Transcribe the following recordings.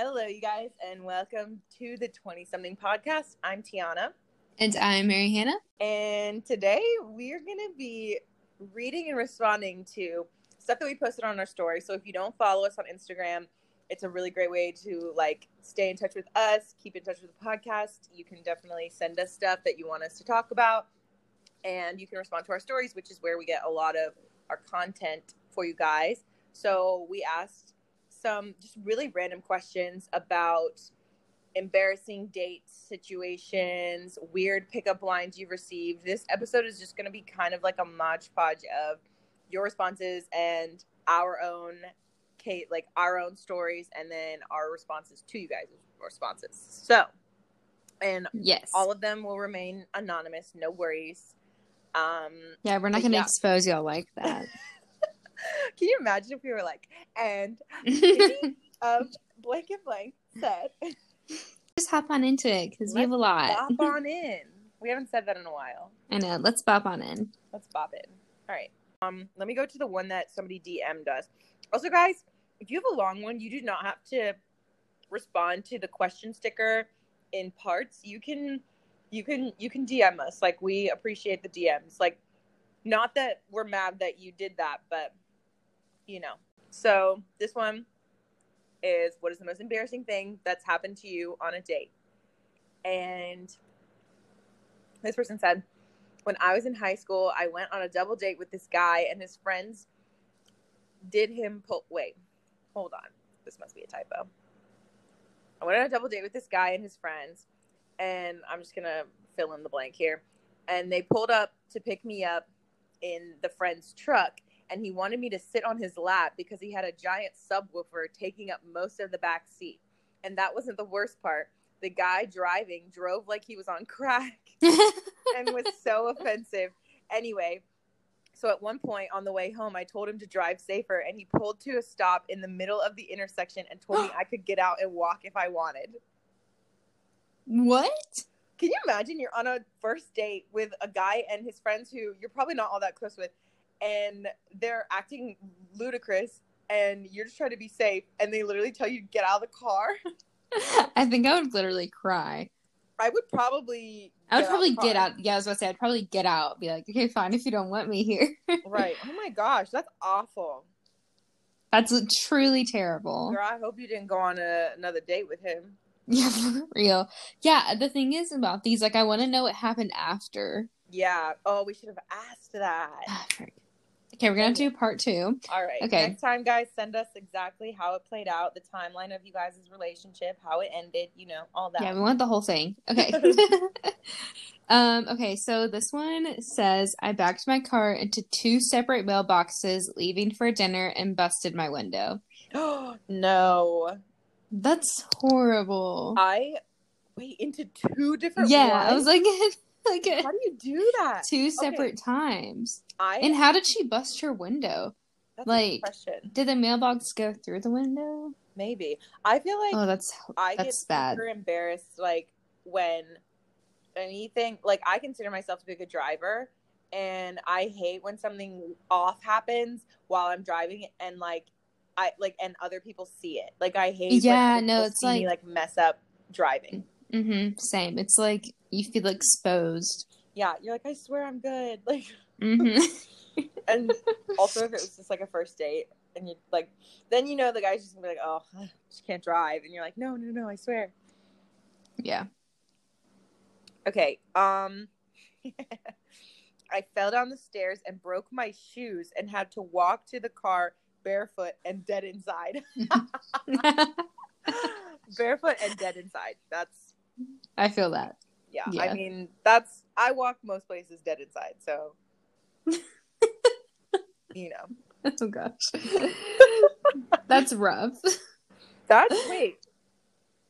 Hello, you guys, and welcome to the 20 something podcast. I'm Tiana, And I'm Mary Hannah. and today we're going to be reading and responding to stuff that we posted on our story. So if you don't follow us on Instagram, it's a really great way to like stay in touch with us, keep in touch with the podcast. You can definitely send us stuff that you want us to talk about, and you can respond to our stories, which is where we get a lot of our content for you guys. So we asked some just really random questions about embarrassing date situations, weird pickup lines you've received. This episode is just going to be kind of like a modge podge of your responses and our own Kate, like our own stories, and then our responses to you guys' responses. So, and Yes. all of them will remain anonymous. No worries. Um, yeah, we're not going to yeah. expose y'all like that. can you imagine if we were like, and blank and blank said, Just hop on into it because we have a lot. bop on in. We haven't said that in a while. I know. Let's bop on in. Let's bop in. All right. Um, let me go to the one that somebody DM'd us. Also, guys, if you have a long one, you do not have to respond to the question sticker in parts. You can, you can, you can DM us. Like we appreciate the DMs. Like, not that we're mad that you did that, but you know. So this one is what is the most embarrassing thing that's happened to you on a date? And this person said, when I was in high school, I went on a double date with this guy, and his friends did him pull. Wait, hold on. This must be a typo. I went on a double date with this guy and his friends, and I'm just gonna fill in the blank here. And they pulled up to pick me up in the friend's truck, and he wanted me to sit on his lap because he had a giant subwoofer taking up most of the back seat. And that wasn't the worst part. The guy driving drove like he was on crack and was so offensive. Anyway, so at one point on the way home, I told him to drive safer, and he pulled to a stop in the middle of the intersection and told me I could get out and walk if I wanted. what? Can you imagine you're on a first date with a guy and his friends who you're probably not all that close with, and they're acting ludicrous, and you're just trying to be safe, and they literally tell you to get out of the car? I think I would literally cry. I would probably. I would out probably the get out. Yeah, I was about to say, I'd probably get out. Be like, okay, fine, if you don't want me here. Right. Oh my gosh, that's awful. That's truly terrible. Girl, I hope you didn't go on a, another date with him. Yeah, for real. Yeah, the thing is about these, like, I want to know what happened after. Yeah. Oh, we should have asked that. Okay, we're to do part two. All right. Okay. Next time, guys, send us exactly how it played out, the timeline of you guys' relationship, how it ended, you know, all that. Yeah, we want the whole thing. Okay. um, okay, so this one says I backed my car into two separate mailboxes, leaving for dinner, and busted my window. Oh no. That's horrible. I wait into two different yeah, ones? I was like, like how do you do that? two separate times. I And how did she bust her window? that's like- question. Did the mailbox go through the window? Maybe. I feel like Oh, that's I get that's bad. super embarrassed like when anything like I consider myself to be a good driver and I hate when something off happens while I'm driving and like I like and other people see it. Like I hate Yeah, no, it's see me, like- like mess up driving. Mm-hmm. Same. It's like you feel exposed. Yeah, you're like I swear I'm good. Like Mm-hmm. and also if it was just like a first date and you like then you know the guy's just gonna be like, "Oh, she can't drive." And you're like, "No, no, no, I swear." yeah. Okay. Um I fell down the stairs and broke my shoes and had to walk to the car barefoot and dead inside. barefoot and dead inside. That's I feel that. yeah. I mean, that's I walk most places dead inside, so you know. Oh gosh. That's rough. That's wait.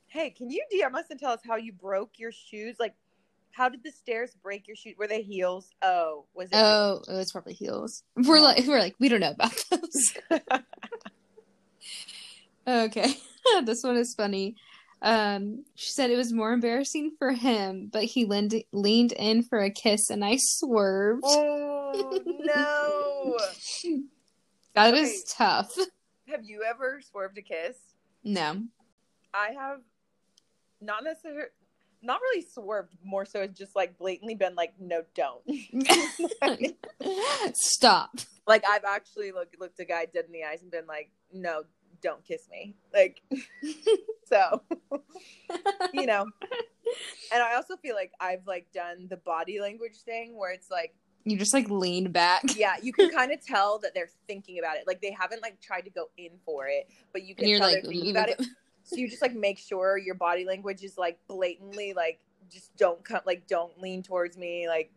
Hey, can you DM us and tell us how you broke your shoes? Like how did the stairs break your shoes? Were they heels? Oh, was it Oh, it was probably heels. We're oh. like we're like we don't know about those. Okay. this one is funny. Um, she said it was more embarrassing for him, but he leaned leaned in for a kiss and I swerved. Oh no. That is okay. tough. Have you ever swerved a kiss? No. I have not necessarily not really swerved more so it's just like blatantly been like no don't Stop. like i've actually looked looked a guy dead in the eyes and been like no don't kiss me like so you know and i also feel like i've like done the body language thing where it's like You just like lean back. yeah you can kind of tell that they're thinking about it like they haven't like tried to go in for it but you can tell like, they're thinking about it so you just like make sure your body language is like blatantly like just don't come like don't lean towards me like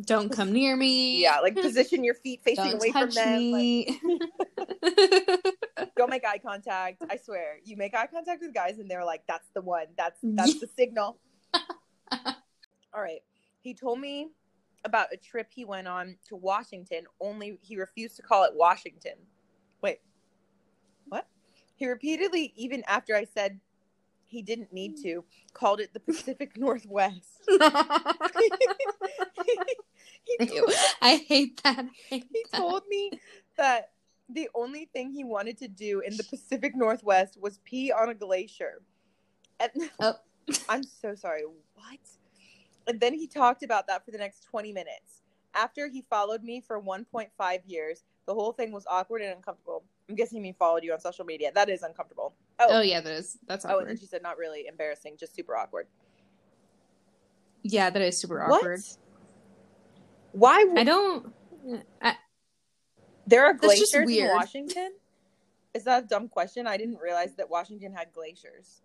don't come near me. yeah like position your feet facing Don't away from them like, me. Don't make eye contact. I swear. You make eye contact with guys and they're like that's the one. That's that's the signal. All right. He told me about a trip he went on to washington only he refused to call it washington. Wait. What? He repeatedly even after i said he didn't need to called it the pacific northwest. He, Ew. I hate that. I hate he that. told me that the only thing he wanted to do in the Pacific Northwest was pee on a glacier. And Oh. I'm so sorry. What? And then he talked about that for the next 20 minutes. After he followed me for 1.5 years, the whole thing was awkward and uncomfortable. I'm guessing he followed you on social media. That is uncomfortable. Oh, Oh yeah, that is that's awkward. Oh, and then she said not really embarrassing, just super awkward. yeah, that is super awkward. What? Why? I don't. I, There are That's glaciers in. Washington? Is that a dumb question? I didn't realize that Washington had glaciers.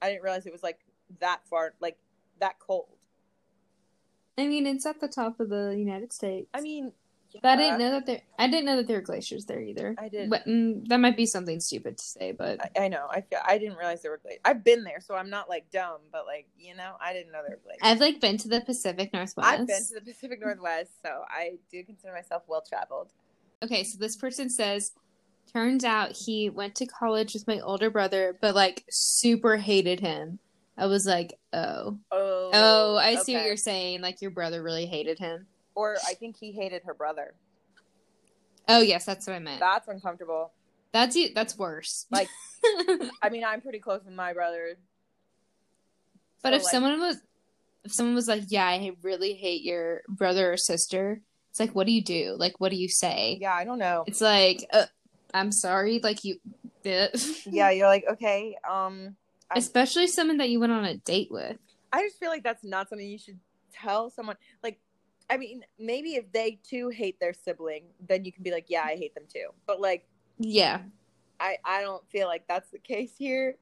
I didn't realize it was like that far, like that cold. I mean, it's at the top of the United States. I mean, but I didn't know that there. I didn't know that there were glaciers there either. I did. But mm, that might be something stupid to say. But I, I know. I feel, I didn't realize there were glaciers. I've been there, so I'm not like dumb, but like you know, I didn't know there were glaciers. I've like been to the Pacific Northwest. I've been to the Pacific Northwest, so I do consider myself well traveled. Okay, so this person says, turns out he went to college with my older brother, but like super hated him. I was like, oh, Oh, oh, I see what you're saying. Like your brother really hated him. Or I think he hated her brother. Oh yes, that's what I meant. That's uncomfortable. That's that's worse. Like, I mean, I'm pretty close with my brother. but So, if like, someone was, if someone was like, yeah, I really hate your brother or sister, it's like, what do you do? Like, what do you say? yeah, I don't know. It's like, uh, I'm sorry, like you. Yeah, you're like, okay, um, I- Especially someone that you went on a date with. I just feel like that's not something you should tell someone. Like, I mean, maybe if they too hate their sibling, then you can be like, yeah, I hate them too. But like, Yeah. I I don't feel like that's the case here,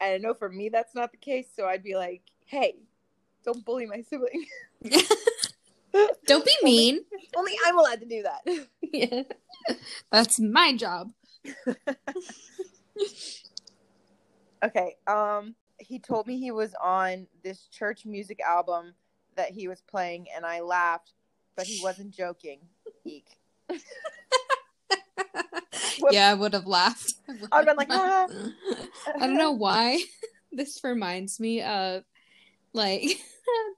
and I know for me that's not the case. So I'd be like, hey, don't bully my sibling. Don't be mean. Only I'm allowed to do that. yeah. That's my job. okay. Um, he told me he was on this church music album that he was playing, and I laughed, but he wasn't joking. Eek. yeah, I would have laughed. I would've been like, "Ah." I don't know why this reminds me of like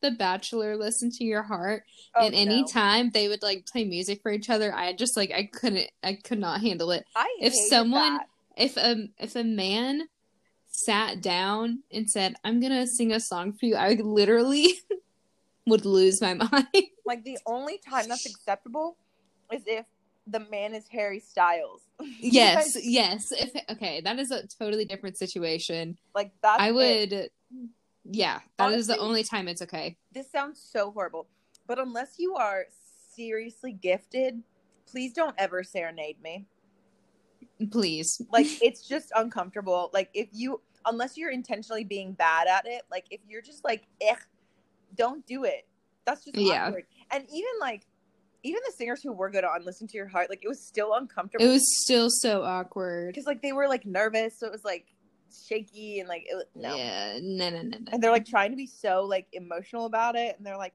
The Bachelor Listen to Your Heart. Oh, and any no. time they would like play music for each other, I just like I couldn't I could not handle it. I if someone- that. If a if a man sat down and said, I'm gonna sing a song for you, I would literally would lose my mind. like the only time that's acceptable is if the man is Harry Styles. yes, yes. If okay, that is a totally different situation. like that's I it. would yeah, that is the only time it's okay. This sounds so horrible, but unless you are seriously gifted, please don't ever serenade me. Please. Like it's just uncomfortable. Like if you unless you're intentionally being bad at it, like if you're just like, eh, don't do it. That's just Yeah. awkward. And even like even the singers who were good on Listen to Your Heart, like it was still uncomfortable. It was still so awkward. because like they were like nervous, so it was like shaky and like it, was- no. Yeah, no, no, no, no. And they're like trying to be so like emotional about it, and they're like,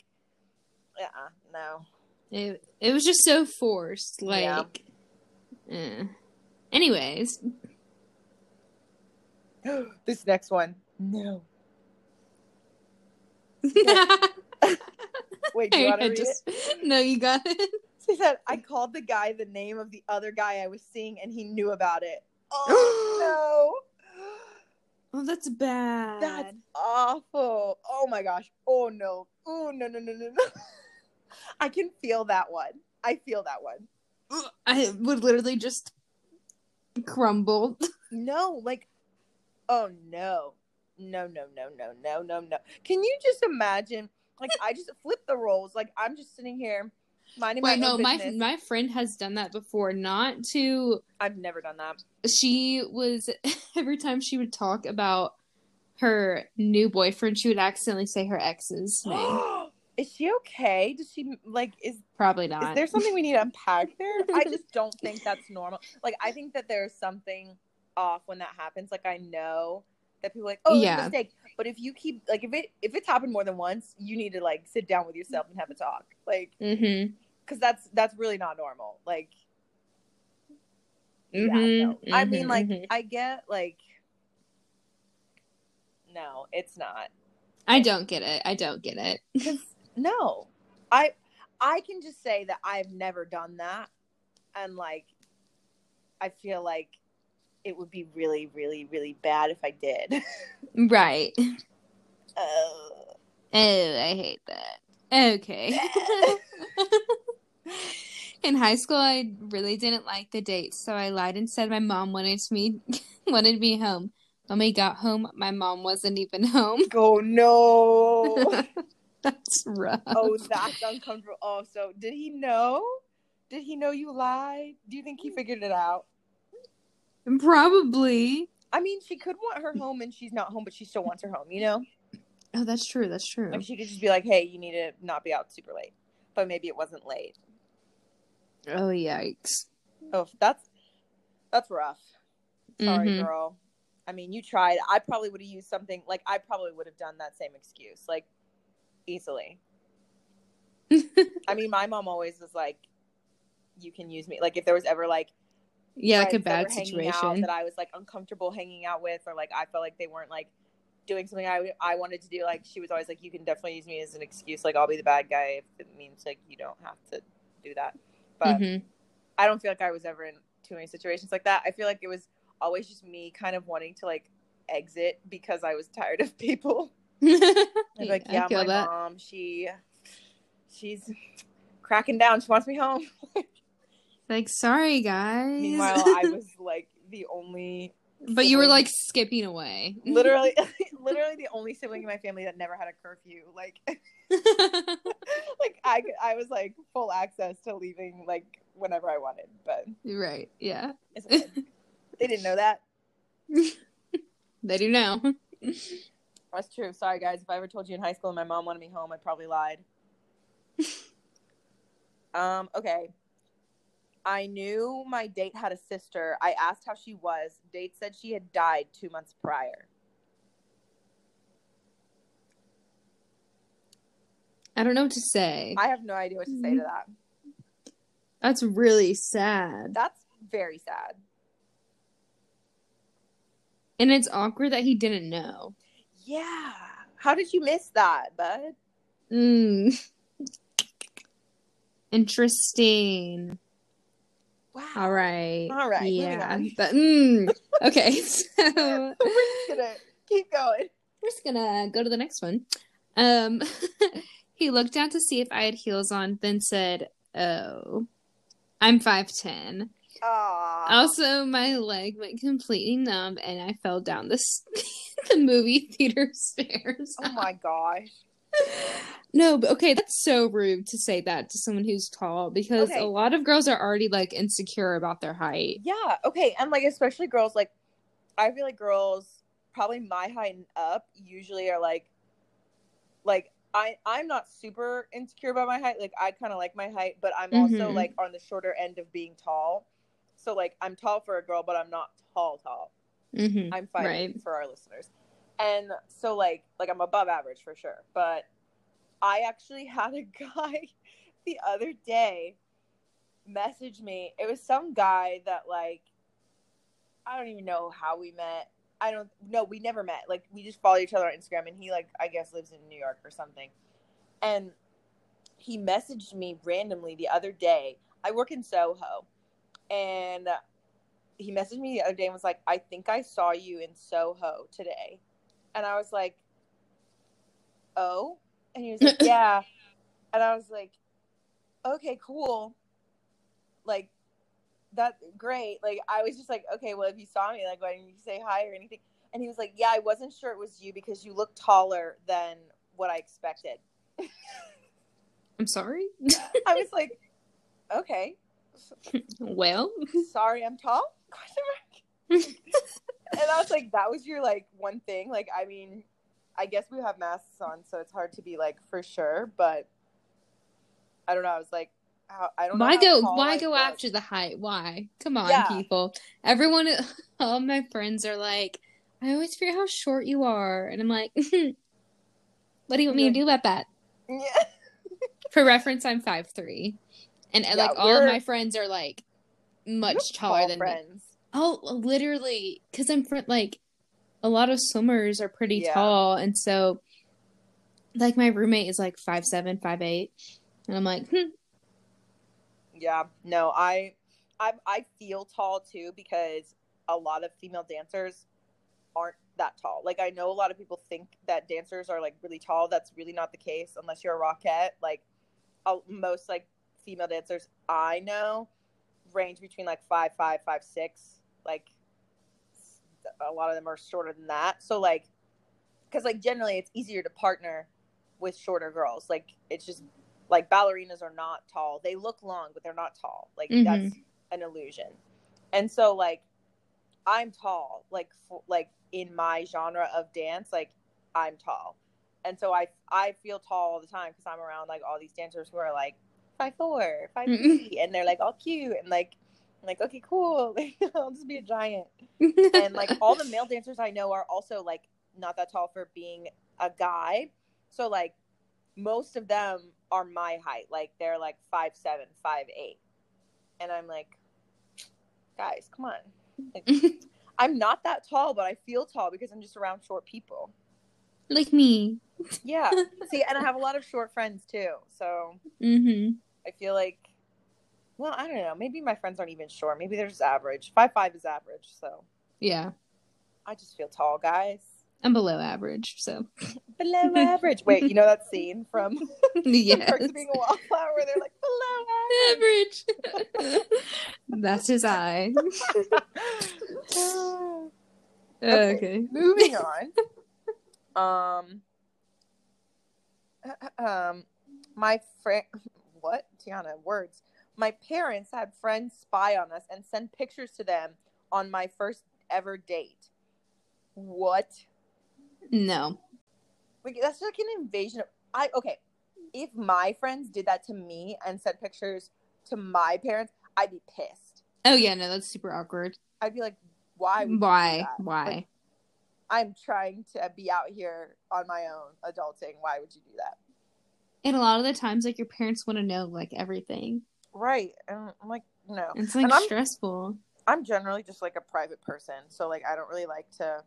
yeah no. It, it was just so forced. Like, Yeah. eh. anyways, this next one, no. Wait, do you want to read just it? no, you got it. She said, I called the guy the name of the other guy I was seeing, and he knew about it. Oh no. Oh, that's bad. That's awful. Oh my gosh. Oh no. Oh no no no no no. I can feel that one. I feel that one. I would literally just crumble. No, like, oh no, no no no no no no no. Can you just imagine? Like, I just flip the roles. Like, I'm just sitting here minding Wait, my no, own my business. my friend has done that before. Not to I've never done that. she was every time she would talk about her new boyfriend, she would accidentally say her ex's name. is she okay? Does she like is Probably not? is there something we need to unpack there? I just don't think that's normal. Like I think that there's something off when that happens. Like I know that people are like, oh, it's Yeah. a mistake. But if you keep like if it if it's happened more than once, you need to like sit down with yourself and have a talk. Like mm-hmm. because that's that's really not normal. Like yeah, Mhm, no. I mean like mhm. I get like no, it's not. I don't get it. I don't get it. No, I I can just say that I've never done that, and like I feel like it would be really, really, really bad if I did. Right. uh, Oh, I hate that. Okay. In high school, I really didn't like the dates, so I lied and said my mom wanted me wanted me home. When we got home, my mom wasn't even home. oh no! That's rough. oh, that's uncomfortable. Oh, so did he know? Did he know you lied? Do you think he figured it out? Probably. I mean, she could want her home and she's not home, but she still wants her home. You know, Oh, that's true. That's true. like she could just be like, "Hey, you need to not be out super late," but maybe it wasn't late. Oh, yikes. Oh, that's that's rough. Sorry, Mhm. girl. I mean, you tried. I probably would have used something like I probably would have done that same excuse, like easily. I mean, my mom always was like, "You can use me." Like if there was ever like yeah, like a bad situation. that I was like uncomfortable hanging out with, or like I felt like they weren't like doing something I I wanted to do. Like she was always like, "You can definitely use me as an excuse. Like I'll be the bad guy if it means like you don't have to do that." But Mhm. I don't feel like I was ever in too many situations like that. I feel like it was always just me kind of wanting to like exit because I was tired of people. Like, yeah, feel my that. mom, she, she's cracking down. She wants me home. Like, sorry, guys. Meanwhile, I was like the only, but you were like skipping away. literally, literally the only sibling in my family that never had a curfew. Like, like I, I was like full access to leaving like whenever I wanted, but right. Yeah. they didn't know that. They do now. That's true. Sorry, guys. If I ever told you in high school and my mom wanted me home, I probably lied. um. Okay. I knew my date had a sister. I asked how she was. Date said she had died two months prior. I don't know what to say. I have no idea what to say to that. That's really sad. That's very sad. And it's awkward that he didn't know. Yeah. How did you miss that, bud? Mm. Interesting. Wow. All right. All right, Yeah. But, mm. Okay. So We're just gonna keep going. we're just gonna go to the next one. Um, he looked down to see if I had heels on, then said, "Oh, I'm five ten. Also, my leg went completely numb, and I fell down the the movie theater stairs. oh my gosh. No, but okay, that's so rude to say that to someone who's tall because Okay. a lot of girls are already like insecure about their height. Yeah. Okay. And like, especially girls, like, I feel like girls, probably my height and up, usually are like, like, I, I'm not super insecure about my height. Like, I kind of like my height, but I'm also Mhm. like on the shorter end of being tall. So, like, I'm tall for a girl, but I'm not tall, tall. Mm-hmm. I'm fine Right. for our listeners. And so like like I'm above average for sure. But I actually had a guy the other day message me. It was some guy that like I don't even know how we met. I don't no, we never met. Like we just follow each other on Instagram and he like I guess lives in New York or something. And he messaged me randomly the other day. I work in Soho and he messaged me the other day and was like, I think I saw you in Soho today. And I was like, Oh? And he was like, Yeah. And I was like, Okay, cool. Like, that great. Like, I was just like, Okay, well, if you saw me, like, why didn't you say hi or anything? And he was like, Yeah, I wasn't sure it was you because you look taller than what I expected. I'm sorry. I was like, Okay. well, Sorry, I'm tall? And I was like, that was your like one thing. Like, I mean, I guess we have masks on, so it's hard to be like for sure. But I don't know. I was like, how, I don't. why know go? Why I go look. after the height? Why? Come on, Yeah. people. Everyone, all my friends are like, I always forget how short you are, and I'm like, what do you want me to do about that? Yeah. For reference, I'm five three, and Yeah, like all of my friends are like much taller tall than me. Oh, literally, because I'm fr- like a lot of swimmers are pretty Yeah. tall, and so like my roommate is like five seven, five eight, and I'm like, hmm, Yeah. No, I, I, I feel tall too because a lot of female dancers aren't that tall. Like I know a lot of people think that dancers are like really tall. That's really not the case unless you're a rockette. Like uh, most like female dancers I know range between like five five five six. Like a lot of them are shorter than that. So like, because like generally it's easier to partner with shorter girls. Like it's just like ballerinas are not tall. They look long, but they're not tall. Like Mhm. that's an illusion. And so like I'm tall, like f- like in my genre of dance, like I'm tall, and so I I feel tall all the time because I'm around like all these dancers who are like five four, five three, and they're like all cute and like I'm like okay cool, I'll just be a giant. And like all the male dancers I know are also like not that tall for being a guy, so like most of them are my height, like they're like five seven, five eight, and I'm like, guys, come on. Like, I'm not that tall, but I feel tall because I'm just around short people. like me. Yeah. See, and I have a lot of short friends too. So hmm I feel like, well, I don't know. Maybe my friends aren't even short. Maybe they're just average. Five five is average. So Yeah, I just feel tall, guys. I'm below average, so Below average. Wait, you know that scene from yes, Perks of Being a Wallflower where they're like below average. That's his eye. Okay. Okay. moving on. Um, um, my friend, what Tiana? Words. My parents had friends spy on us and send pictures to them on my first ever date. What? No. Like that's like an invasion of. I okay. If my friends did that to me and sent pictures to my parents, I'd be pissed. Oh yeah, no, that's super awkward. I'd be like, why? would you do Why? Why? Like, I'm trying to be out here on my own, adulting. Why would you do that? and a lot of the times, like your parents want to know like everything. Right. And I'm like, no. It's like I'm- stressful. I'm generally just like a private person, so like I don't really like to.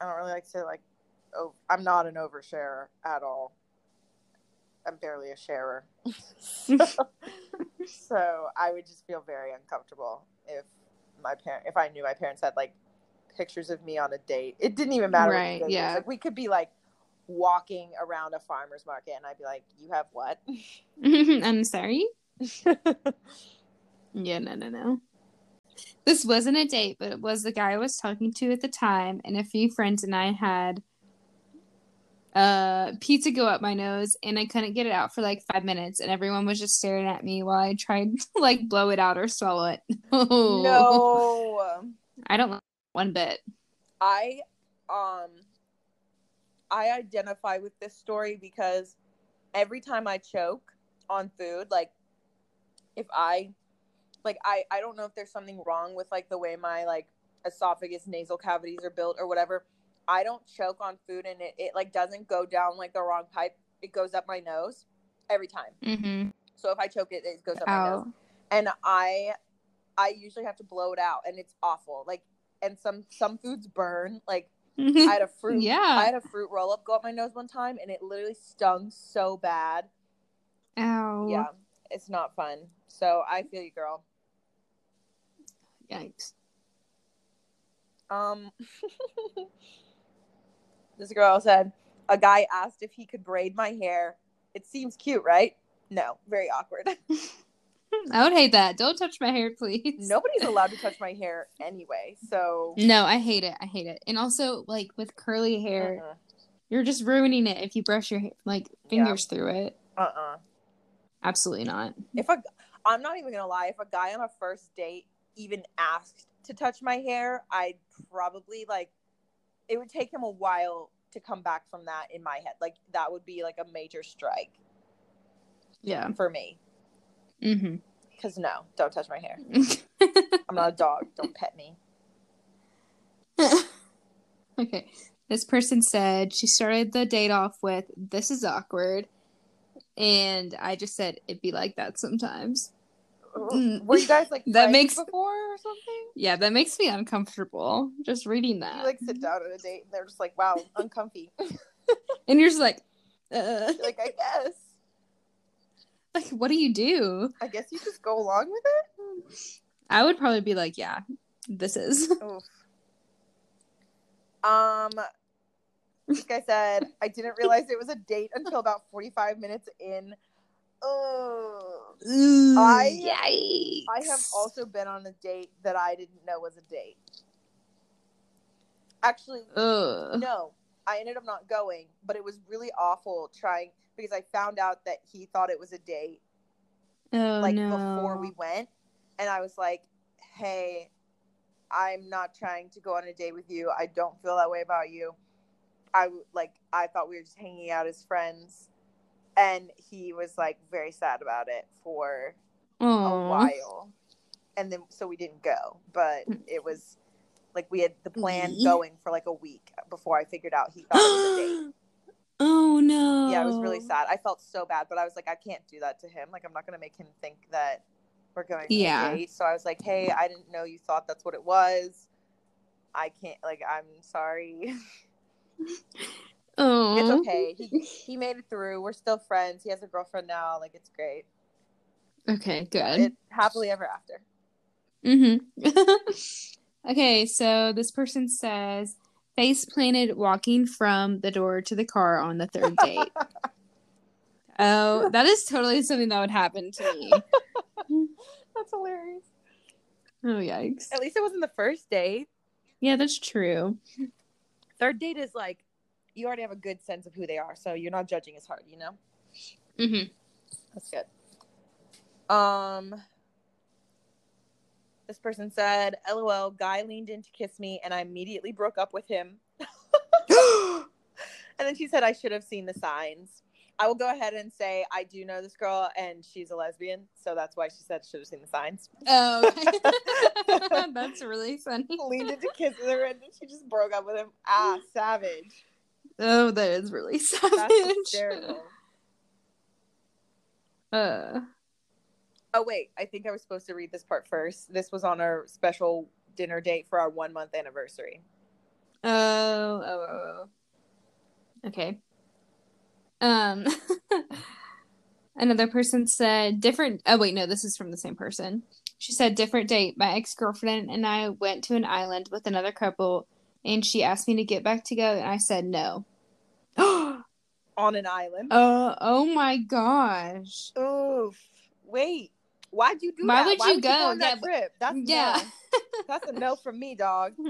I don't really like to like. Oh, I'm not an oversharer at all. I'm barely a sharer. so, so I would just feel very uncomfortable if my parent, if I knew my parents had like pictures of me on a date. It didn't even matter. Right, was. yeah. Like we could be like walking around a farmer's market, and I'd be like, "You have what?" I'm sorry. Yeah, no, no, no. This wasn't a date, but it was the guy I was talking to at the time, and a few friends and I had uh pizza go up my nose and I couldn't get it out for like five minutes and everyone was just staring at me while I tried to like blow it out or swallow it. no. I don't like one bit. I um I identify with this story because every time I choke on food, like if I like I I don't know if there's something wrong with like the way my like esophagus nasal cavities are built or whatever. I don't choke on food and it, it like doesn't go down like the wrong pipe. It goes up my nose every time. Mm-hmm. So if I choke it, it goes up my nose and I I usually have to blow it out and it's awful. Like and some some foods burn. Like I had a fruit Yeah. I had a fruit roll up go up my nose one time and it literally stung so bad. Ow. Yeah. It's not fun. So I feel you girl. Yikes. Um, this girl said a guy asked if he could braid my hair. It seems cute, right? No, very awkward. I would hate that. Don't touch my hair, please. Nobody's allowed to touch my hair anyway, so No, I hate it. I hate it. And also, like with curly hair, uh you're just ruining it if you brush your like fingers through it. uh uh. Absolutely not. If a, I'm not even gonna lie, if a guy on a first date even asked to touch my hair, I'd probably like. It would take him a while to come back from that in my head. Like that would be like a major strike Yeah. for me. Mm-hmm. Because no, don't touch my hair. I'm not a dog. Don't pet me. okay. This person said she started the date off with, This is awkward. And I just said, It'd be like that sometimes. Mm. Were you guys like That makes- before or something? Yeah, that makes me uncomfortable just reading You that. like sit down at a date and they're just like, "Wow, uncomfy." and you're just like, uh, like, I guess, like, what do you do? I guess you just go along with it. I would probably be like, Yeah, this is. Oof. Um, like I said, I didn't realize it was a date until about 45 minutes in. Oh, I- Yikes. I have also been on a date that I didn't know was a date. Actually, Ugh. no, I ended up not going, but it was really awful trying because I found out that he thought it was a date Oh, like no. before we went. And i was like hey i'm not trying to go on a date with you. I don't feel that way about you. I like i thought we were just hanging out as friends. And he was like very sad about it for a while. And then so we didn't go. But it was like we had the plan going for like a week before i figured out he thought it was a date oh no. yeah, it was really sad. I felt so bad, but I was like, I can't do that to him. Like, I'm not gonna make him think that we're going to Yeah. date. So I was like, Hey, I didn't know you thought that's what it was. I can't. Like, I'm sorry. Oh. it's okay. He he made it through. We're still friends. He has a girlfriend now. Like, it's great. Okay, good. It happily ever after. Mm-hmm. okay, so this person says face planted walking from the door to the car on the third date. oh, that is totally something that would happen to me. That's hilarious. Oh yikes. At least it wasn't the first date. Yeah, that's true. Third date is like you already have a good sense of who they are, so you're not judging as hard. You know. Mm-hmm. That's good. Um, this person said, "LOL." Guy leaned in to kiss me, and I immediately broke up with him. and then she said, "I should have seen the signs." I will go ahead and say I do know this girl, and she's a lesbian, so that's why she said she should have seen the signs. Oh, okay. that's really funny. leaned in to kiss her, and then she just broke up with him. Ah, savage. Oh, that is really savage. That's hysterical. Uh, Oh wait, I think I was supposed to read this part first. This was on our special dinner date for our one month anniversary. Oh, oh, oh, oh. Okay. Um, another person said different. Oh wait, no, this is from the same person. She said different date. My ex girlfriend and I went to an island with another couple, and she asked me to get back together, and I said no. on an island. Uh oh my gosh. Oof. Wait. Why'd you do Why that? would Why you would go? you go on Yeah, that trip? That's Yeah. no. That's a no from me, dog.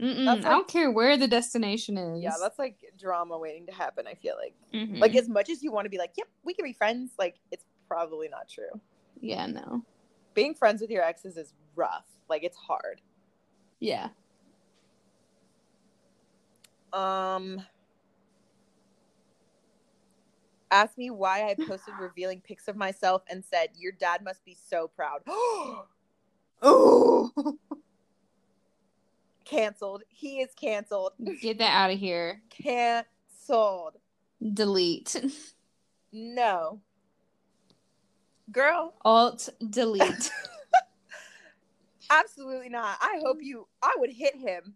Mm-mm, I don't care where the destination is. Yeah, that's like drama waiting to happen. I feel like, Mhm. like as much as you want to be like, yep, we can be friends. Like it's probably not true. yeah, no. Being friends with your exes is rough. Like it's hard. Yeah. Um. Asked me why I posted revealing pics of myself and said, "Your dad must be so proud." oh, canceled. He is canceled. Get that out of here. Canceled. Delete. No, girl, Alt delete. absolutely not. I hope you. I would hit him.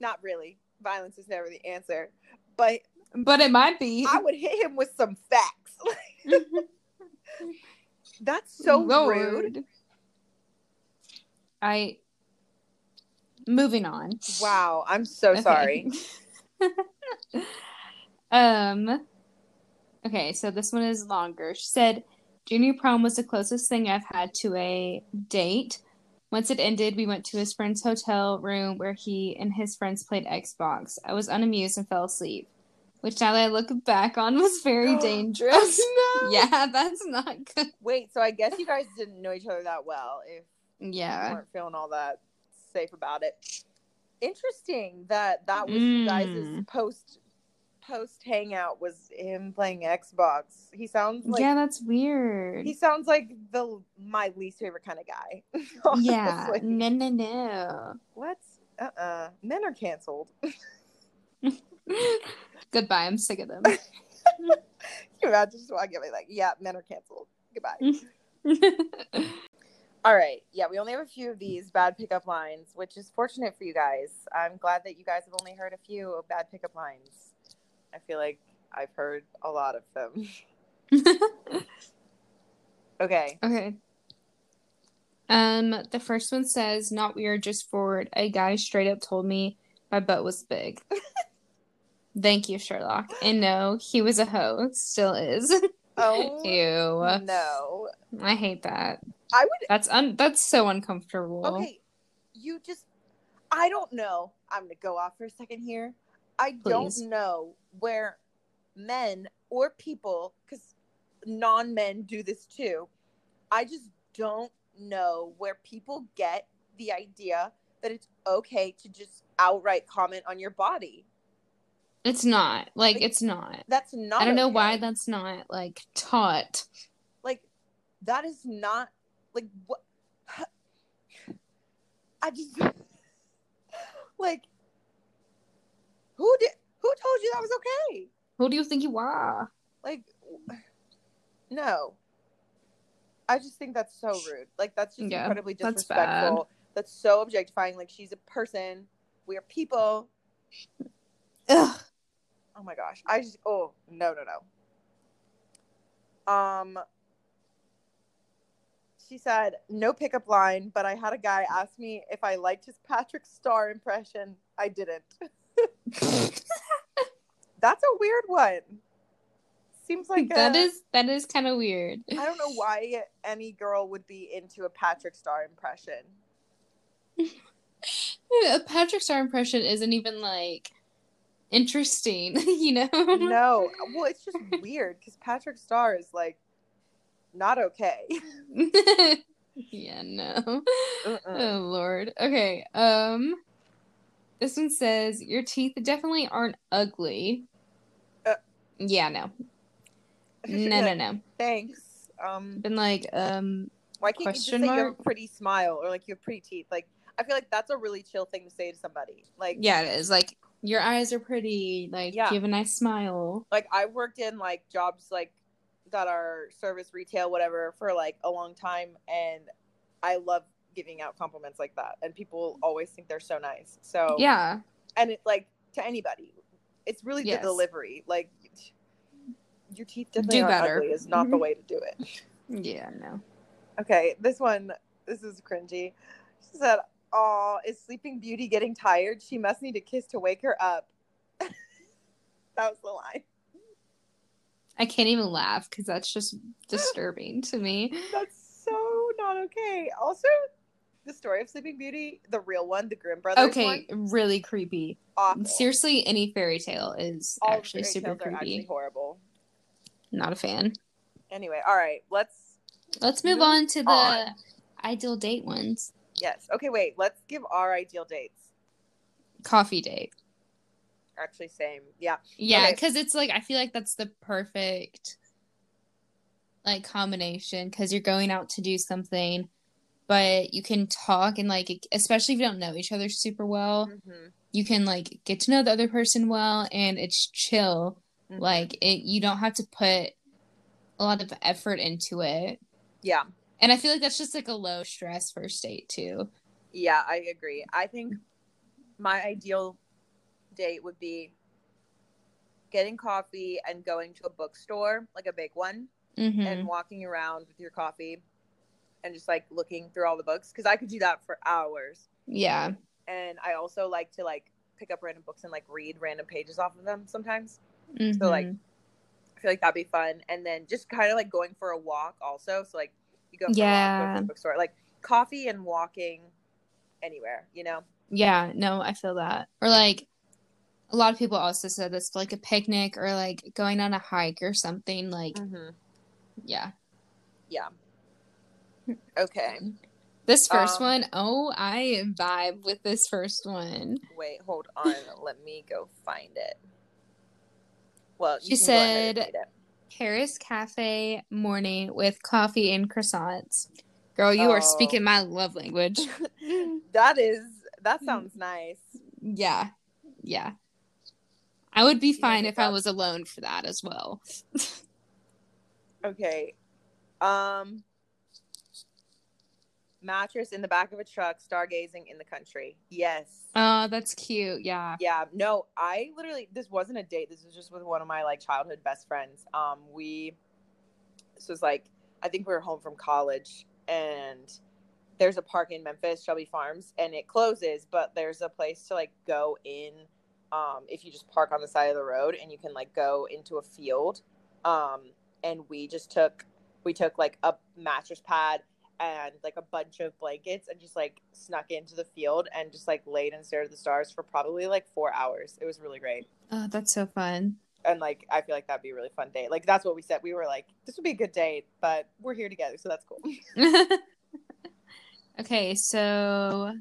Not really. Violence is never the answer, but but it might be. I would hit him with some facts. That's so rude. I. Moving on. Wow, I'm so Okay. sorry. um. Okay, so this one is longer. She said, "Junior prom was the closest thing I've had to a date. Once it ended, we went to his friend's hotel room where he and his friends played Xbox. I was unamused and fell asleep, which now that I look back on was very dangerous. no. yeah, that's not good. Wait, so I guess you guys didn't know each other that well if you Yeah. weren't feeling all that safe about it. Interesting that that was you guys' Mm. post post hangout was him playing Xbox. He sounds like yeah, that's weird. he sounds like the my least favorite kind of guy. yeah. No, no, no. What? Uh uh Men are canceled. Goodbye. I'm sick of them. Can you imagine just walking away like, yeah, men are canceled. Goodbye. All right. Yeah, we only have a few of these bad pickup lines, which is fortunate for you guys. I'm glad that you guys have only heard a few of bad pickup lines. I feel like I've heard a lot of them. Okay. okay. Um, the first one says, "Not weird, just forward." A guy straight up told me my butt was big. Thank you, Sherlock. And no, he was a hoe. Still is. Oh Ew. no. I hate that. I would That's un- that's so uncomfortable. Okay. You just I don't know. I'm gonna go off for a second here. I Please. don't know where men or people, because non men do this too. I just don't know where people get the idea that it's okay to just outright comment on your body. It's not. Like Like, it's not. That's not I don't know okay. why that's not like taught. like that is not like what I just like who did who told you that was okay? Who do you think you are? Like no. I just think that's so rude. Like that's just Yeah, incredibly that's disrespectful. That's, so objectifying. Like she's a person. We are people. Ugh. Oh my gosh. I just oh no no no. Um she said, no pickup line, but I had a guy ask me if I liked his Patrick Star impression. I didn't. That's a weird one. Seems like that a- is that is kind of weird. I don't know why any girl would be into a Patrick Star impression. A Patrick Star impression isn't even like interesting, you know? No, well, it's just weird because Patrick Star is like not okay. yeah, no. Uh-uh. Oh lord. Okay. Um this one says your teeth definitely aren't ugly. Uh. yeah, no. No, no, no. Thanks. Um, Been like, um why can't Question you just say you have a pretty smile or like you have pretty teeth? Like, I feel like that's a really chill thing to say to somebody. Like, yeah, it is. Like your eyes are pretty, like Yeah. you have a nice smile. like I worked in like jobs like that are service retail whatever for like a long time and I love giving out compliments like that and people always think they're so nice. So Yeah. and it like to anybody. It's really Yes. the delivery. Like your teeth definitely Do better. ugly is not the Mhm. way to do it. Yeah, no. Okay, this one this is cringy. She said, "Oh, is Sleeping Beauty getting tired? She must need a kiss to wake her up." that was the line. I can't even laugh because that's just disturbing to me. That's so not okay. Also, the story of Sleeping Beauty, the real one, the Grimm brothers Okay, one, really creepy. awful. Seriously, any fairy tale is All actually super are actually creepy. horrible. Not a fan. Anyway, all right, let's Let's move Move on to the on. ideal date ones. yes. Okay, wait. Let's give our ideal dates. Coffee date. Actually, same. Yeah. Yeah, Okay. because it's like I feel like that's the perfect like combination because you're going out to do something, but you can talk and like especially if you don't know each other super well, Mhm. you can like get to know the other person well and it's chill. Mhm. Like it, you don't have to put a lot of effort into it. Yeah. And I feel like that's just like a low stress first date too. Yeah, I agree. I think my ideal date would be getting coffee and going to a bookstore, like a big one, hmm and walking around with your coffee. And just like looking through all the books because I could do that for hours. Yeah. And I also like to like pick up random books and like read random pages off of them sometimes. So like Mhm. I feel like that'd be fun. And then just kind of like going for a walk also. So like you go a walk, go Yeah. to the bookstore. Like coffee and walking anywhere, you know? Yeah, no, I feel that. Or like a lot of people also said this like a picnic or like going on a hike or something like Mm-hmm. yeah. Yeah. Okay. This first Um, one, oh, I vibe with this first one. Wait, hold on. Let me go find it. Well, She you can go ahead and said-. Paris Cafe morning with coffee and croissants. Girl, you are Oh. speaking my love language. that is that sounds nice. yeah. Yeah. I would be fine if I was alone for that as well. Okay. Um mattress in the back of a truck, stargazing in the country. Yes. Oh, that's cute. Yeah. yeah, no, I literally this wasn't a date. This was just with one of my like childhood best friends. Um we this was like I think we were home from college and there's a park in Memphis, Shelby Farms, and it closes, but there's a place to like go in um if you just park on the side of the road and you can like go into a field. Um and we just took we took like a mattress pad and like a bunch of blankets and just like snuck into the field and just like laid and stared at the stars for probably like four hours. It was really great. Oh, that's so fun. And like I feel like that'd be a really fun date. Like that's what we said. We were like, this would be a good date, but we're here together, so that's cool. okay, so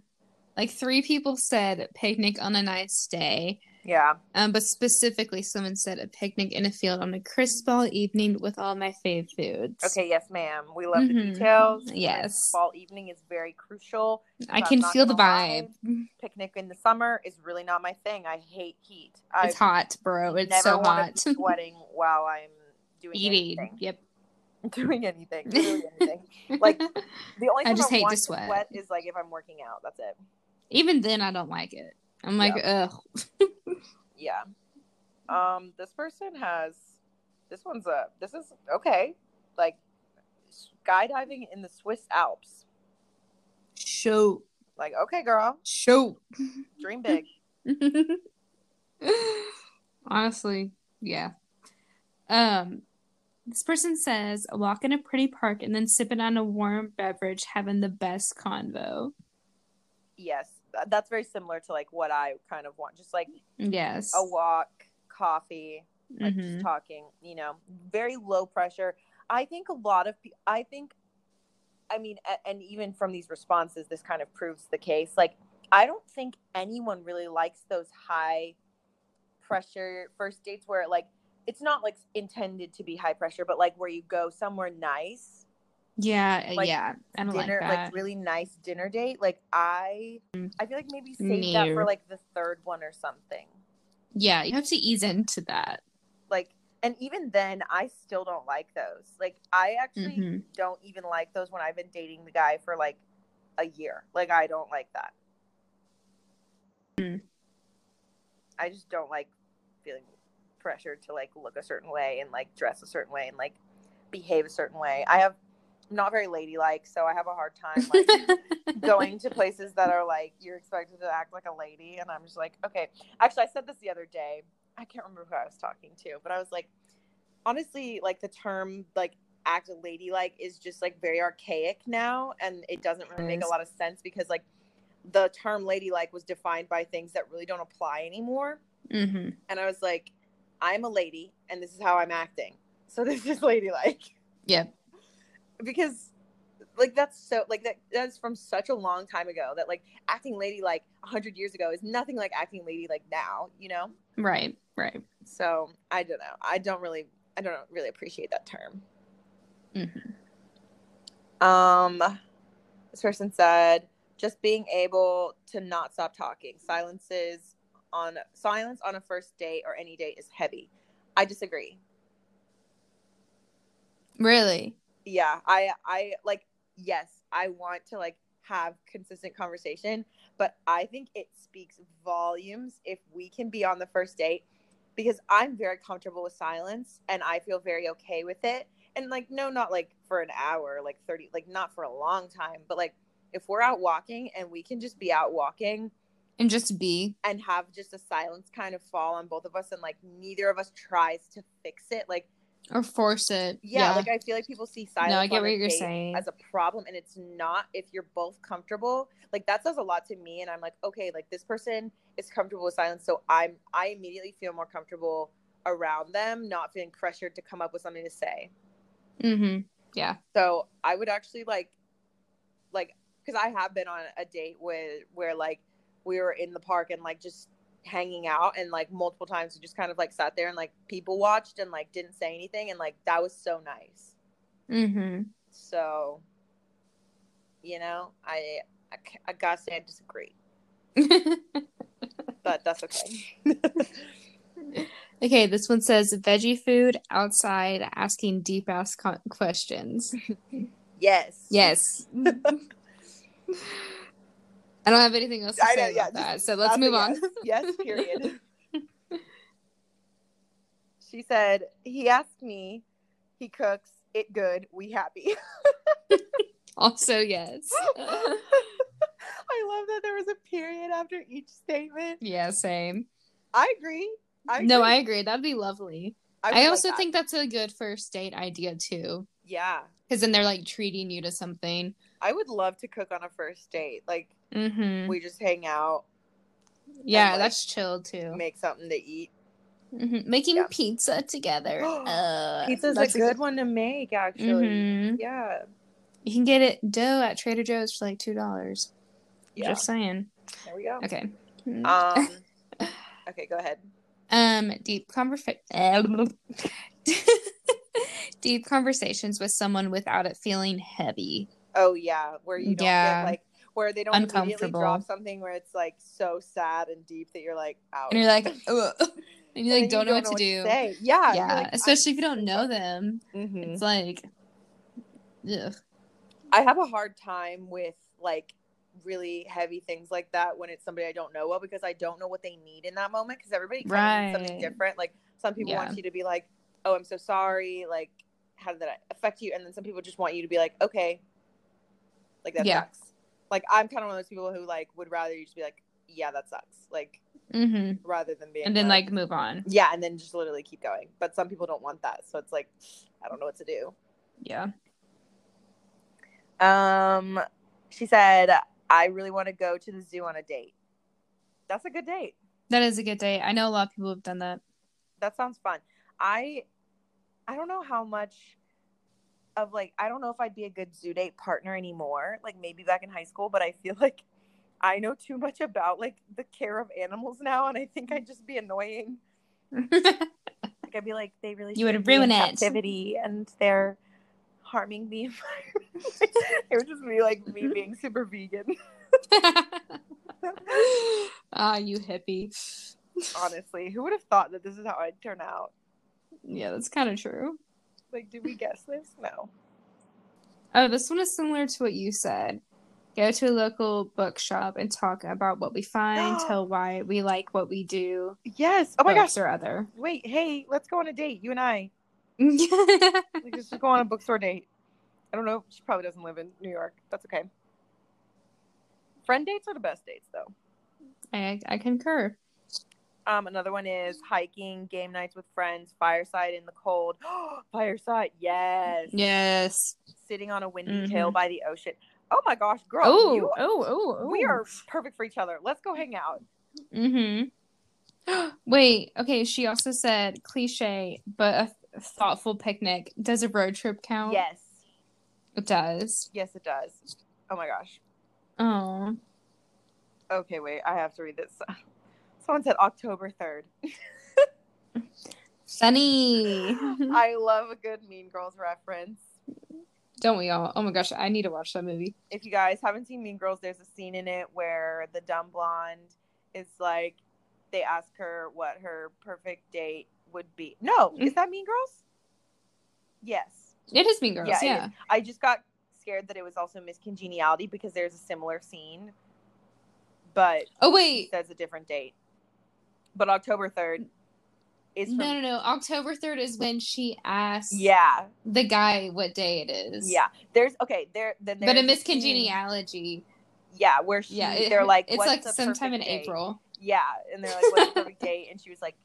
like three people said picnic on a nice day. Yeah. Um, but specifically someone said a picnic in a field on a crisp fall evening with all my fave foods. Okay, yes, ma'am. We love the Mhm. details. Yes. Fall evening is very crucial. I can feel the vibe. Picnic in the summer is really not my thing. I hate heat. I It's hot, bro. It's never so hot. be sweating while I'm doing Eating. anything. Yep. Doing anything. Doing anything. Like, The only I just hate to want sweat. is like if I'm working out. That's it. even then I don't like it. I'm like, ugh. Yeah. Um, this person has this one's a this is okay. Like skydiving in the Swiss Alps. Show. Like, okay, girl, Show. dream big. Honestly, yeah. Um, this person says walk in a pretty park and then sipping on a warm beverage, having the best convo. Yes, that's very similar to like what I kind of want. Just like Yes. a walk, coffee, like Mhm. just talking. You know, very low pressure. I think a lot of people. I think, I mean, a- and even from these responses, this kind of proves the case. Like, I don't think anyone really likes those high pressure first dates where like it's not like intended to be high pressure, but like where you go somewhere nice, Yeah, like, yeah. I dinner, like like, really nice dinner date. Like I, I feel like maybe save that for like the third one or something. yeah, you have to ease into that. Like, and even then, I still don't like those. Like, I actually Mhm. don't even like those when I've been dating the guy for like a year. Like, I don't like that. Mm. I just don't like feeling pressure to like look a certain way and like dress a certain way and like behave a certain way. I have not very ladylike, so I have a hard time like going to places that are like you're expected to act like a lady and i'm just like okay. Actually i said this the other day. I can't remember who i was talking to but i was like honestly like the term like act ladylike is just like very archaic now and it doesn't really make a lot of sense because like the term ladylike was defined by things that really don't apply anymore. Hmm and i was like i'm a lady and this is how i'm acting. So this is ladylike. Yep. Because like that's so like that that's from such a long time ago that like acting ladylike 100 years ago is nothing like acting lady like now you know Right, right. so i don't know i don't really i don't really appreciate that term mm-hmm. um this person said just being able to not stop talking silences on silence on a first date or any date is heavy i disagree Really? Yeah i i like yes i want to like have consistent conversation but i think it speaks volumes if we can be on the first date because i'm very comfortable with silence and i feel very okay with it and like no, not like for an hour, like thirty, like not for a long time, but like if we're out walking and we can just be out walking And just be. and have just a silence kind of fall on both of us, and like neither of us tries to fix it, like Or force it. yeah, like I feel like people see silence. no, I get what you're saying. as a problem and it's not if you're both comfortable like that says a lot to me and i'm like okay like this person is comfortable with silence so i'm i immediately feel more comfortable around them not feeling pressured to come up with something to say mm-hmm. Yeah. so i would actually like like because i have been on a date with where like we were in the park and like just hanging out and like multiple times we just kind of like sat there and like people watched and like didn't say anything and like that was so nice Mm-hmm. so, you know, I I, I gotta say I disagree, but that's okay. okay, this one says veggie food outside asking deep ass questions. yes. Yes. I don't have anything else to I say know. about Yeah. that. So let's move on. Yes. yes. Period. she said he asked me, he cooks it good. We happy. also, yes. I love that there was a period after each statement. yeah, same. I agree. I No. I agree. That'd be lovely. I like also that. think that's a good first date idea too. yeah, Because then they're like treating you to something. I would love to cook on a first date. Like Mm-hmm. we just hang out, Yeah, like, that's chill too. make something to eat. Mhm. Making Yeah. pizza together. Uh, Pizza's a good one to make, actually. Mhm. Yeah. You can get it dough at Trader Joe's for like two dollars. Yeah. Just saying. There we go. Okay. Um. okay, go ahead. Um, deep conversation. deep conversations with someone without it feeling heavy. Oh yeah, where you don't Yeah. get like where they don't immediately drop something where it's like so sad and deep that you're like, ouch. And you're like, Ugh. and you And like then don't know what to do. say. Yeah. yeah, like, especially if you don't know them. Mhm. It's like, ugh. I have a hard time with like really heavy things like that when it's somebody I don't know well because I don't know what they need in that moment because everybody needs something different. Like some people Yeah. want you to be like, "Oh, I'm so sorry." Like, how did that affect you? And then some people just want you to be like, "Okay." Like that Yeah. sucks. Like I'm kind of one of those people who like would rather you just be like, "Yeah, that sucks." Like mm-hmm. rather than being and then like move on. yeah, and then just literally keep going. But some people don't want that, so it's like I don't know what to do. Yeah. Um, she said, "I really want to go to the zoo on a date." That's a good date. That is a good date. I know a lot of people have done that. That sounds fun. I, I don't know how much of like I don't know if I'd be a good zoo date partner anymore. Like maybe back in high school, but I feel like I know too much about like the care of animals now, and I think I'd just be annoying. Like I'd be like, they really You would shouldn't be in ruin it. captivity, and they're harming the environment. it would just be like me being super vegan. ah, you hippie. Honestly, who would have thought that this is how I'd turn out? Yeah, that's kind of true. Like, did we guess this? No. Oh, this one is similar to what you said. Go to a local bookshop and talk about what we find, tell why we like what we do. Yes. Oh my gosh. or other. Wait. Hey, let's go on a date. You and I. Like, let's just go on a bookstore date. I don't know. She probably doesn't live in New York. That's okay. Friend dates are the best dates, though. I, I concur. Um, another one is hiking, game nights with friends, fireside in the cold. fireside, yes. Yes. Sitting on a windy Mhm. hill by the ocean. Oh my gosh, girl, Oh, oh, oh, oh. we are perfect for each other. Let's go hang out. Mm-hmm. Wait, okay, she also said cliche, but a thoughtful picnic. Does a road trip count? Yes, It does. yes, it does. Oh my gosh. Oh. Okay, wait, I have to read this. Someone said October 3rd. Funny. I love a good Mean Girls reference. Don't we all? Oh my gosh, I need to watch that movie. If you guys haven't seen Mean Girls, there's a scene in it where the dumb blonde is like, they ask her what her perfect date would be. No, mm. is that Mean Girls? Yes. It is Mean Girls, Yeah, yeah. I just got scared that it was also Miss Congeniality because there's a similar scene, but Oh wait, says a different date. But October 3rd is from, No, no, no. October 3rd is when she asked yeah, the guy what day it is. yeah. There's okay there. Then But a there's Miss Congeniality. Yeah, where she Yeah. it- they're like, it's like sometime in date?" April. Yeah, and they're like, "What's the perfect date?" And she was like,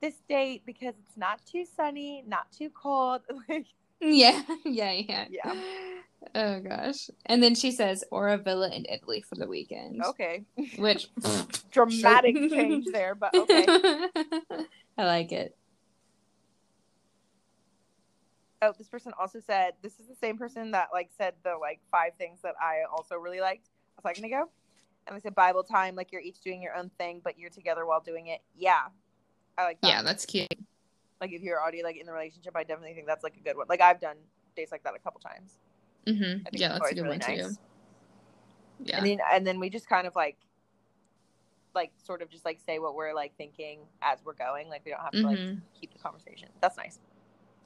"This date because it's not too sunny, not too cold." Like, Yeah, yeah, yeah. Yeah. Oh gosh. And then she says, or a villa in Italy for the weekend. okay, Which dramatic change there, but okay. I like it. Oh, this person also said this is the same person that like said the like five things that I also really liked a second ago. And they said Bible time, like you're each doing your own thing, but you're together while doing it. Yeah. I like that. Yeah, that's cute. Like if you're already like in the relationship, I definitely think that's like a good one. Like I've done dates like that a couple times. Mm-hmm. Yeah, that's a good really one nice. too. Yeah. And then and then we just kind of like like sort of just like say what we're like thinking as we're going. Like we don't have to like Mhm. keep the conversation. That's nice.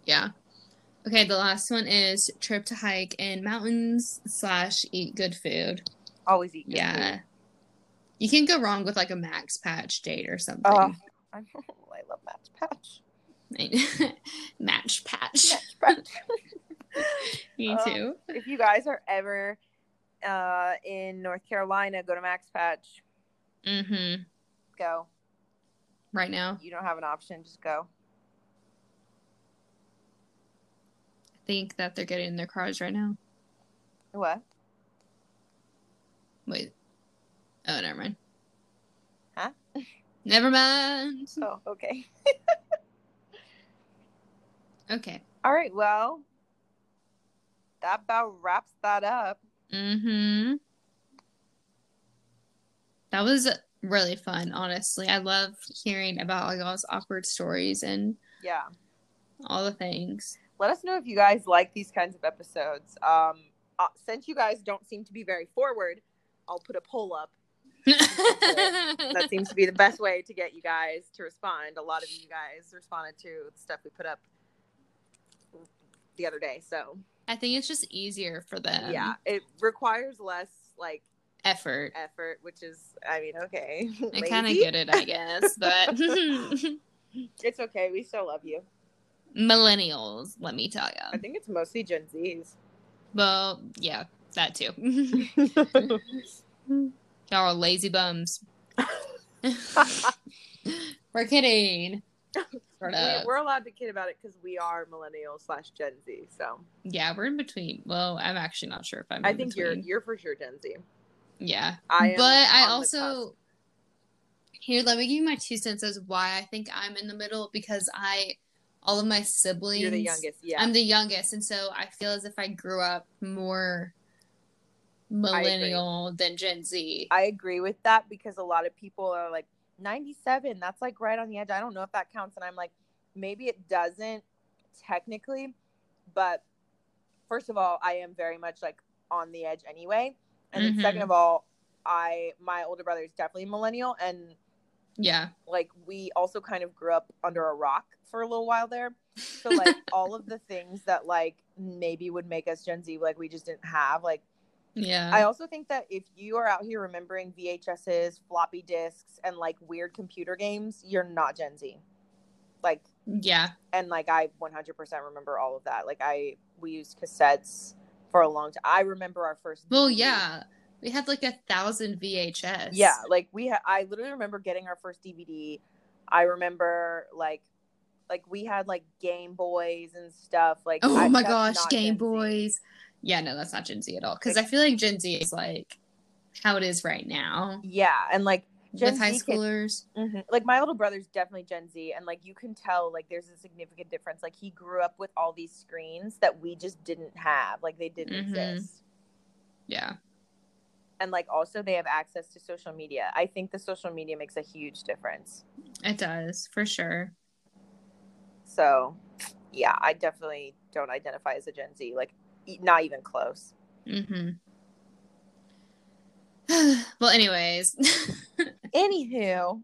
Yeah. Okay, the last one is trip to hike in mountains slash eat good food. Always eat good Yeah. food. You can't go wrong with like a Max Patch date or something. Oh, I love Max Patch. Match patch. Match Patch. Me Oh. too. if you guys are ever uh, in North Carolina, go to Max Patch. Mm-hmm. Go. Right now, You don't have an option. Just go. I think that they're getting in their cars right now. What? Wait. Oh, never mind. Huh? Never mind. Oh, okay. Okay. All right. Well, that about wraps that up. Mm-hmm. That was really fun, honestly. I love hearing about all y'all's awkward stories and Yeah. all the things. Let us know if you guys like these kinds of episodes. Um, uh, since you guys don't seem to be very forward, I'll put a poll up. That seems to be the best way to get you guys to respond. A lot of you guys responded to the stuff we put up the other day. So I think it's just easier for them. yeah, it requires less like Effort. effort, which is, I mean, okay. I kind of get it, I guess, but It's okay. We still love you. millennials, let me tell you. I think it's mostly Gen Zs. Well, yeah, that too. Y'all are lazy bums. We're kidding. Sort We- of. We're allowed to kid about it because we are millennials slash Gen Z. So Yeah, we're in between. Well, I'm actually not sure if I'm. I in think you're you're for sure Gen Z. Yeah, I am but I also here. Let me give you my two cents as why I think I'm in the middle because I, all of my siblings. you're the youngest. Yeah, I'm the youngest, and so I feel as if I grew up more millennial than Gen Z. I agree with that because a lot of people are like 97. That's like right on the edge. I don't know if that counts, and I'm like, maybe it doesn't technically, but first of all, I am very much like on the edge anyway, and Mhm. second of all, I my older brother is definitely a millennial, and yeah, like we also kind of grew up under a rock for a little while there. So like all of the things that like maybe would make us Gen Z, like we just didn't have. Like yeah, I also think that if you are out here remembering VHSs, floppy disks, and like weird computer games, you're not Gen Z. Like yeah. and like I 100% remember all of that. Like I we used cassettes for a long time. I remember our first. Well, DVD. yeah, we had like a thousand VHS. Yeah, like we had. I literally remember getting our first DVD. I remember like, like we had like Game Boys and stuff. Like, Oh I- my gosh, Game Gen Z. Yeah, no, that's not Gen Z at all. Because I feel like Gen Z is like how it is right now Yeah, and like Gen with high Z kids- schoolers. Mhm. Like my little brother's definitely Gen Z, and like you can tell, like there's a significant difference. Like he grew up with all these screens that we just didn't have, like they didn't Mhm. exist. Yeah, And like also they have access to social media. I think the social media makes a huge difference. it does for sure. So, yeah, I definitely don't identify as a Gen Z. Like, not even close. Mm-hmm. well, anyways, Anywho,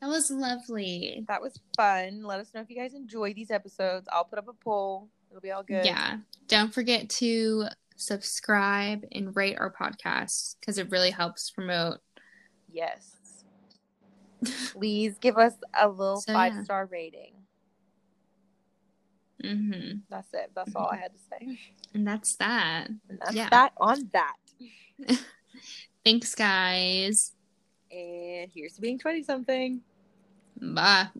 that was lovely. that was fun. Let us know if you guys enjoy these episodes. I'll put up a poll. It'll be all good. Yeah, don't forget to subscribe and rate our podcast because it really helps promote. Yes. Please give us a little So, five yeah. star rating. Mm-hmm. That's it. That's all I had to say. And that's that. And that's Yeah. that on that. Thanks, guys. And here's to being 20 something. Bye.